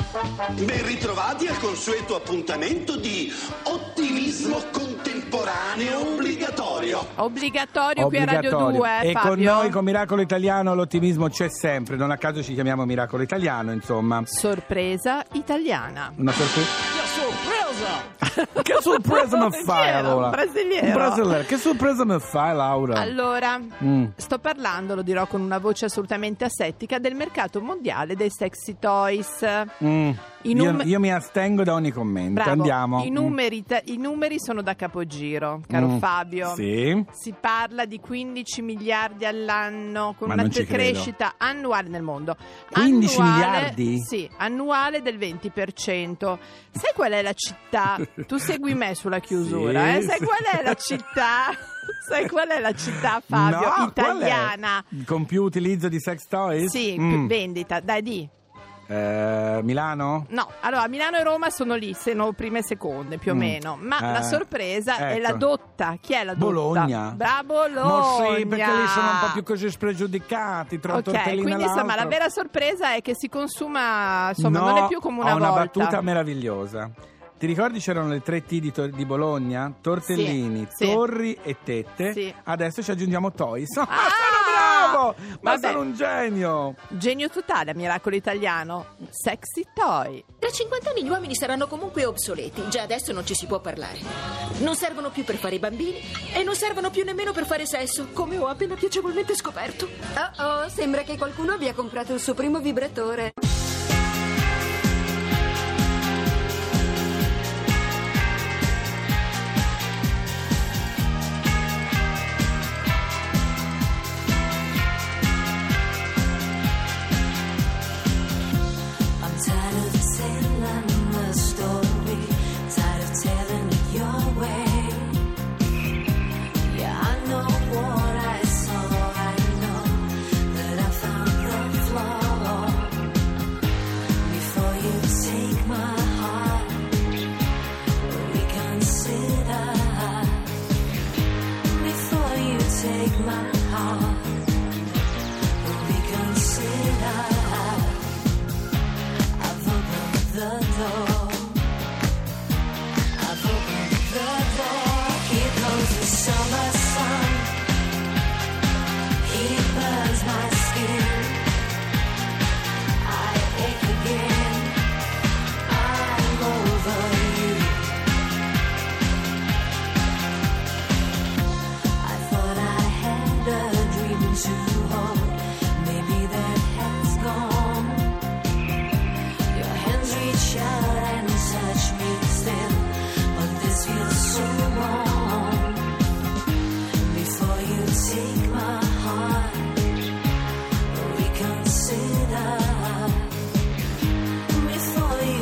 Ben ritrovati al consueto appuntamento di ottimismo contemporaneo obbligatorio. Obbligatorio, qui a Radio 2, e con Fabio. noi, con Miracolo Italiano, l'ottimismo c'è sempre. Non a caso ci chiamiamo Miracolo Italiano, insomma. Sorpresa italiana. Una sorpresa. Che sorpresa mi fai allora? brasiliero. Un brasiliero. Che sorpresa mi fai Laura? Allora, Mm. sto parlando, lo dirò con una voce assolutamente asettica, del mercato mondiale dei sexy toys. Mm. I Io, num- io mi astengo da ogni commento. Bravo, Andiamo. I numeri, te- i numeri sono da capogiro, caro Mm. Fabio. Sì. Si parla di 15 miliardi all'anno con Ma una non ci credo. crescita annuale nel mondo. 15 Annuale- miliardi? Sì, annuale del 20%. Sai qual è la città? Tu segui me sulla chiusura, Sì, eh? Sai sì. qual è la città? Sai qual è la città, Fabio? No, è? Italiana. Con più utilizzo di sex toys? Sì, Mm. più vendita. Dai, di. Eh, Milano? No, allora Milano e Roma sono lì, sono prime e seconde più o Mm. meno. Ma Eh, la sorpresa è ecco. la dotta. Chi è la dotta? Bologna. Bravo Bologna. Ma sì, perché lì sono un po' più così spregiudicati tra Ok, quindi insomma la vera sorpresa è che si consuma, insomma, no, non è più come una ho una volta. battuta meravigliosa. Ti ricordi c'erano le tre T di, Tor- di Bologna? Tortellini, Sì, sì. torri e tette. Sì. Adesso ci aggiungiamo toys. Ma Ah! sono bravo! Ma Vabbè. sono un genio! Genio totale miracolo italiano. Sexy toy. Tra 50 anni gli uomini saranno comunque obsoleti, già adesso non ci si può parlare. Non servono più per fare i bambini e non servono più nemmeno per fare sesso, come ho appena piacevolmente scoperto. Oh oh, sembra che qualcuno abbia comprato il suo primo vibratore. 蛮好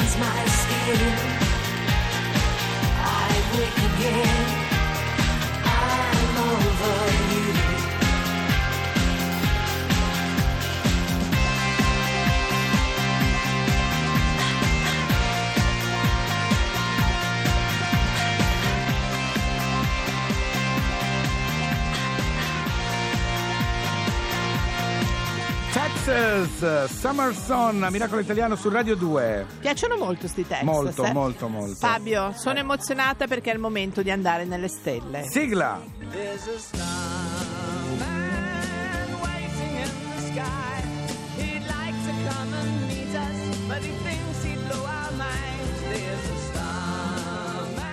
cleanse my skin. I wake again. I'm over Texas, Summer Son, Miracolo Italiano su Radio 2. Piacciono molto sti Texas. Molto, eh? molto, molto. Fabio, sono emozionata perché è il momento di andare nelle stelle. Sigla! There's a starman waiting in the sky.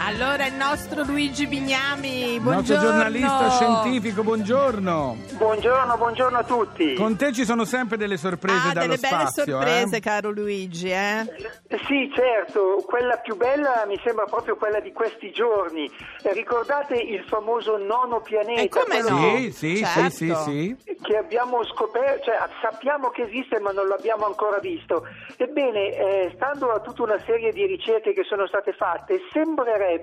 Allora il nostro Luigi Bignami, Il nostro buongiorno. giornalista scientifico, buongiorno. Buongiorno, buongiorno a tutti. Con te ci sono sempre delle sorprese Ah, dallo delle belle spazio, sorprese, eh? caro Luigi, eh? Sì, certo, quella più bella mi sembra proprio quella di questi giorni. Eh, Ricordate il famoso nono pianeta? E come quello no? Sì, sì, Certo. sì, sì, sì. Che abbiamo scoperto, cioè sappiamo che esiste ma non l'abbiamo ancora visto. Ebbene, eh, stando a tutta una serie di ricerche che sono state fatte, sembrerebbe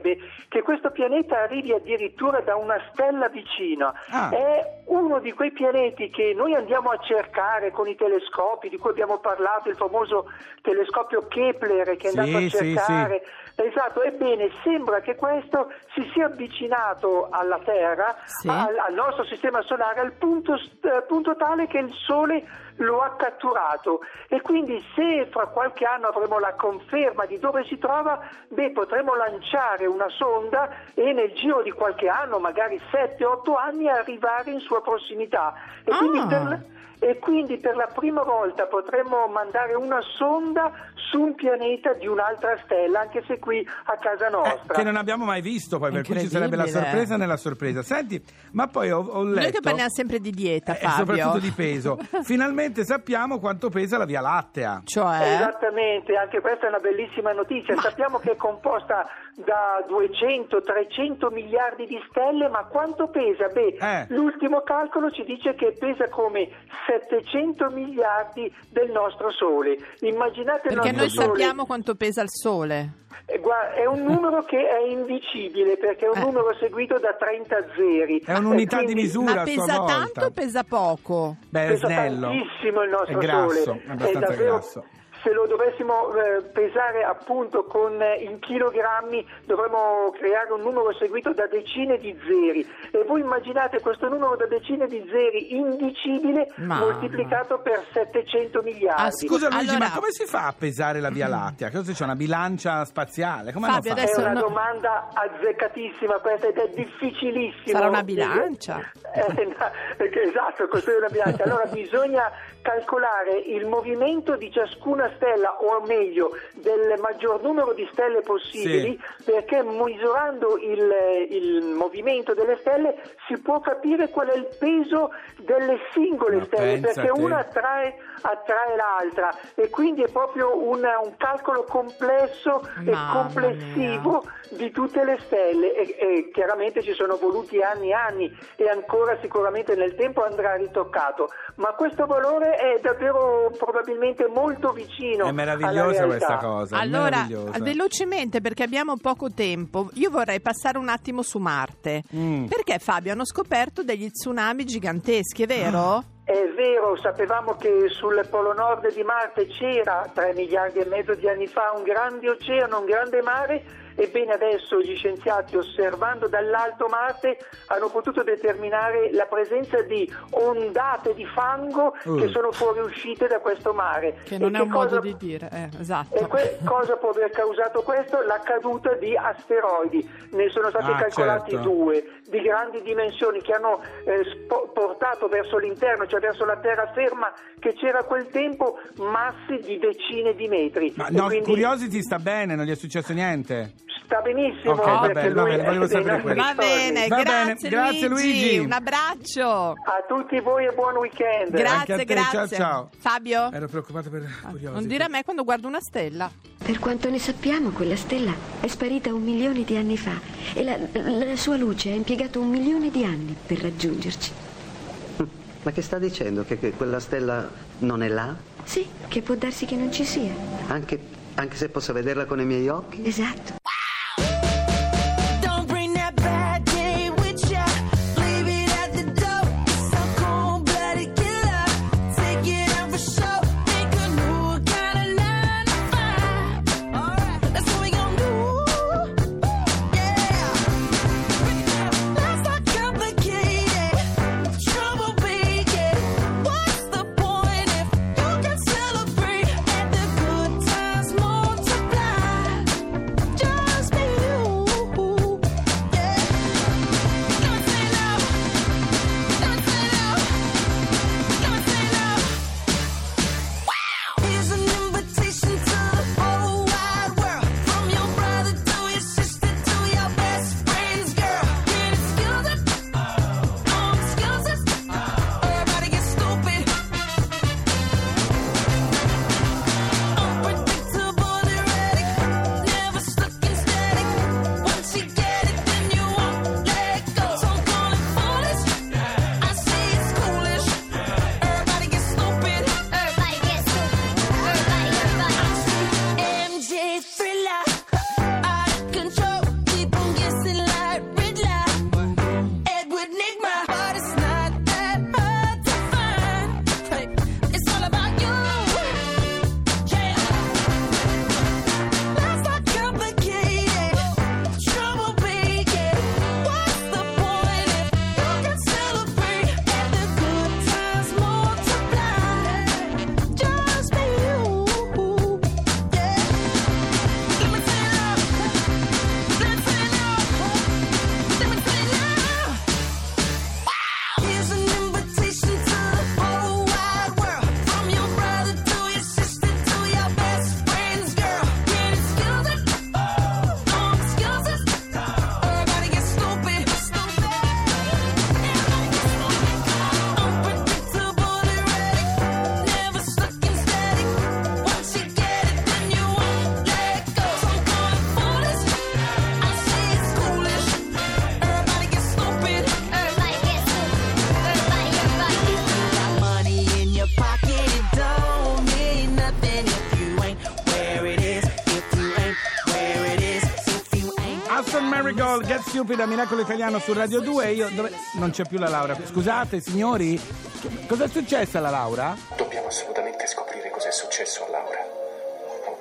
che questo pianeta arrivi addirittura da una stella vicina. Ah. È uno di quei pianeti che noi andiamo a cercare con i telescopi di cui abbiamo parlato, il famoso telescopio Kepler che è Sì, andato a sì, cercare. Esatto, ebbene sembra che questo si sia avvicinato alla Terra, Sì. al, al nostro sistema solare, al punto, eh, punto tale che il Sole lo ha catturato e quindi se fra qualche anno avremo la conferma di dove si trova, beh, potremo lanciare una sonda e nel giro di qualche anno, magari 7-8 anni, arrivare in sua prossimità. E Ah. quindi per, e quindi per la prima volta potremmo mandare una sonda su un pianeta di un'altra stella, anche se qui a casa Eh, nostra. che non abbiamo mai visto poi, per cui ci sarebbe la sorpresa nella sorpresa. Senti, ma poi ho, ho letto... Noi che parliamo sempre di dieta, eh, Fabio. soprattutto di peso. Finalmente sappiamo quanto pesa la Via Lattea. Cioè? Esattamente, anche questa è una bellissima notizia. Sappiamo che è composta da 200-300 miliardi di stelle, ma quanto pesa? Beh, Eh. l'ultimo calcolo ci dice che pesa come 700 miliardi del nostro Sole. Immaginate il Perché noi Sole. sappiamo quanto pesa il Sole. Eh, guarda, è un numero che è indicibile perché è un Eh. numero seguito da 30 zeri. È un'unità Eh, di quindi misura Ma a sua pesa volta. tanto o pesa poco? Beh, è pesa snello. tantissimo il nostro È grasso, sole. è abbastanza davvero- grasso. Se lo dovessimo eh, pesare appunto con, eh, in chilogrammi dovremmo creare un numero seguito da decine di zeri e voi immaginate questo numero da decine di zeri indicibile Ma- moltiplicato per 700 miliardi. Ah, Scusa Luigi, Allora- ma come si fa a pesare la Via Lattea? Cosa c'è? Una bilancia spaziale? Come Fabio, adesso È una no- domanda azzeccatissima questa ed è difficilissimo. Sarà una bilancia? Eh, no, perché esatto, costruire una bilancia. Allora bisogna calcolare il movimento di ciascuna stella, o meglio, del maggior numero di stelle possibili, perché misurando il, il movimento delle stelle si può capire qual è il peso delle singole Ma stelle, perché una attrae, attrae l'altra e quindi è proprio una- un calcolo complesso e Mamma complessivo di tutte le stelle e, e chiaramente ci sono voluti anni e anni e ancora sicuramente nel tempo andrà ritoccato, ma questo valore è davvero probabilmente molto vicino È alla meravigliosa questa cosa. è Allora, velocemente, perché abbiamo poco tempo, io vorrei passare un attimo su Marte. Mm. Perché Fabio hanno scoperto degli tsunami giganteschi, è vero? È vero, sapevamo che sul polo nord di Marte c'era 3 miliardi e mezzo di anni fa un grande oceano, un grande mare. Ebbene adesso gli scienziati osservando dall'alto Marte hanno potuto determinare la presenza di ondate di fango Uh. che sono fuoriuscite da questo mare. Che non E è un modo cosa- di dire, eh, esatto. E que- cosa può aver causato questo? La caduta di asteroidi. Ne sono stati Ah, calcolati certo. due di grandi dimensioni che hanno eh, spo- portato verso l'interno, cioè verso la terraferma che c'era a quel tempo, massi di decine di metri. Ma no, quindi Curiosity sta bene, non gli è successo niente. Sta benissimo Ok, va bene, va bene, volevo sapere quello. Va bene, Va bene, grazie, grazie, Luigi. Un abbraccio. A tutti voi e buon weekend. Anche a Grazie, te, grazie. ciao, ciao. Fabio? Ero preoccupato per. Ah, Non dire a me quando guardo una stella. Per quanto ne sappiamo, quella stella è sparita un milione di anni fa e la, la sua luce ha impiegato un milione di anni per raggiungerci. Ma che sta dicendo? Che, che quella stella non è là? Sì, che può darsi che non ci sia. Anche, anche se posso vederla con i miei occhi? Esatto. Miracle, Get Stupid a Miracolo Italiano su Radio 2. Io dove... non c'è più la Laura. Scusate, signori, cosa è successo alla Laura? Dobbiamo assolutamente scoprire cos'è successo a Laura.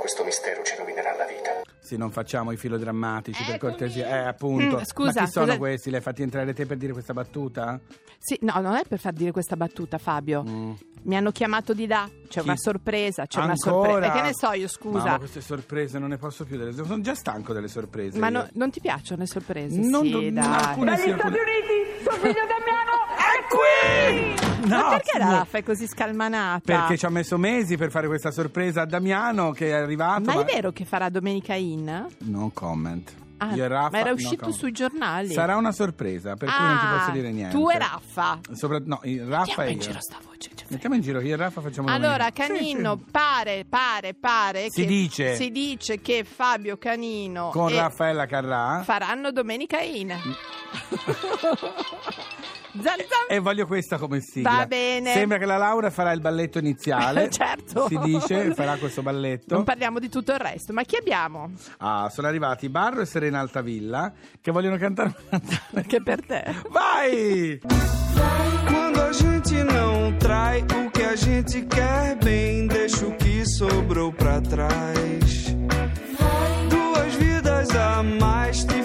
Questo mistero ci rovinerà la vita. Sì, non facciamo i filodrammatici per Eccomi. cortesia. Eh, appunto. Mm, scusa, Ma chi sono scusa. questi? Li hai fatti entrare te per dire questa battuta? Sì, no, non è per far dire questa battuta, Fabio. Mm. Mi hanno chiamato di là, c'è Chi? una sorpresa, c'è una Ancora? sorpresa. E che ne so io, scusa. Mamma, queste sorprese non ne posso più. Delle... Sono già stanco delle sorprese. Ma no- non ti piacciono le sorprese? Non- sì, non- dai. alcune sì, alcune- Uniti, suo figlio Damiano è qui! No, Ma perché la Raffa è così scalmanata? Perché ci ha messo mesi per fare questa sorpresa a Damiano che è arrivato. Ma è vero che farà Domenica In? No comment. Ah, Raffa, ma era no uscito comment. sui giornali. Sarà una sorpresa, per cui non ti Ah, posso dire niente. Tu e Raffa. Sopra- no, Raffa Mettiamo e in io. giro sta voce. Mettiamo in giro io e Raffa facciamo Allora, domenica. Sì, Canino, sì. pare, pare, pare Si che dice. si dice che Fabio Canino Con Raffaella Carrà. faranno Domenica In. zan zan. E voglio questa come sigla. Va bene. Sembra che la Laura farà il balletto iniziale. Certo. Si dice, farà questo balletto. Non parliamo di tutto il resto, ma chi abbiamo? Ah, sono arrivati Barro e Serena Altavilla che vogliono cantare una canzone. Che per te. Vai! Quando a gente não trai o que a gente quer bem, deixa o que sobrou pra trás. Duas vidas a mais te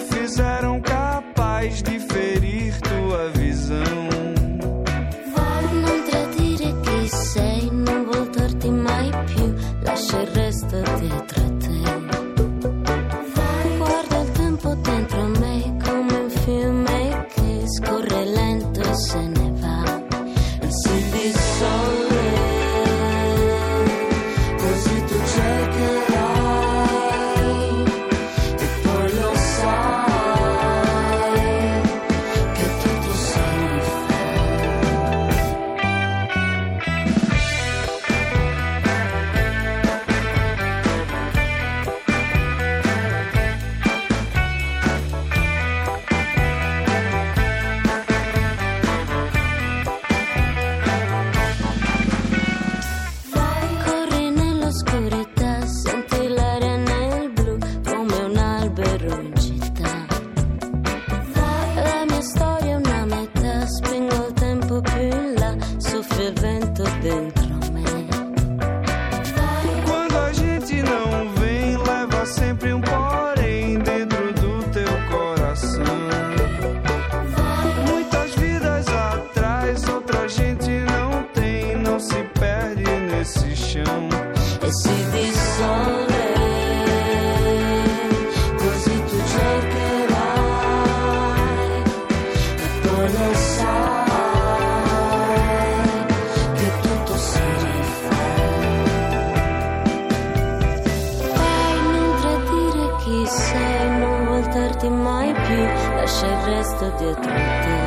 resto dietro te.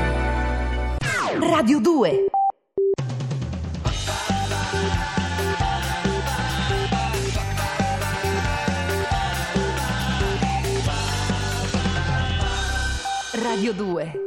Radio 2 Radio 2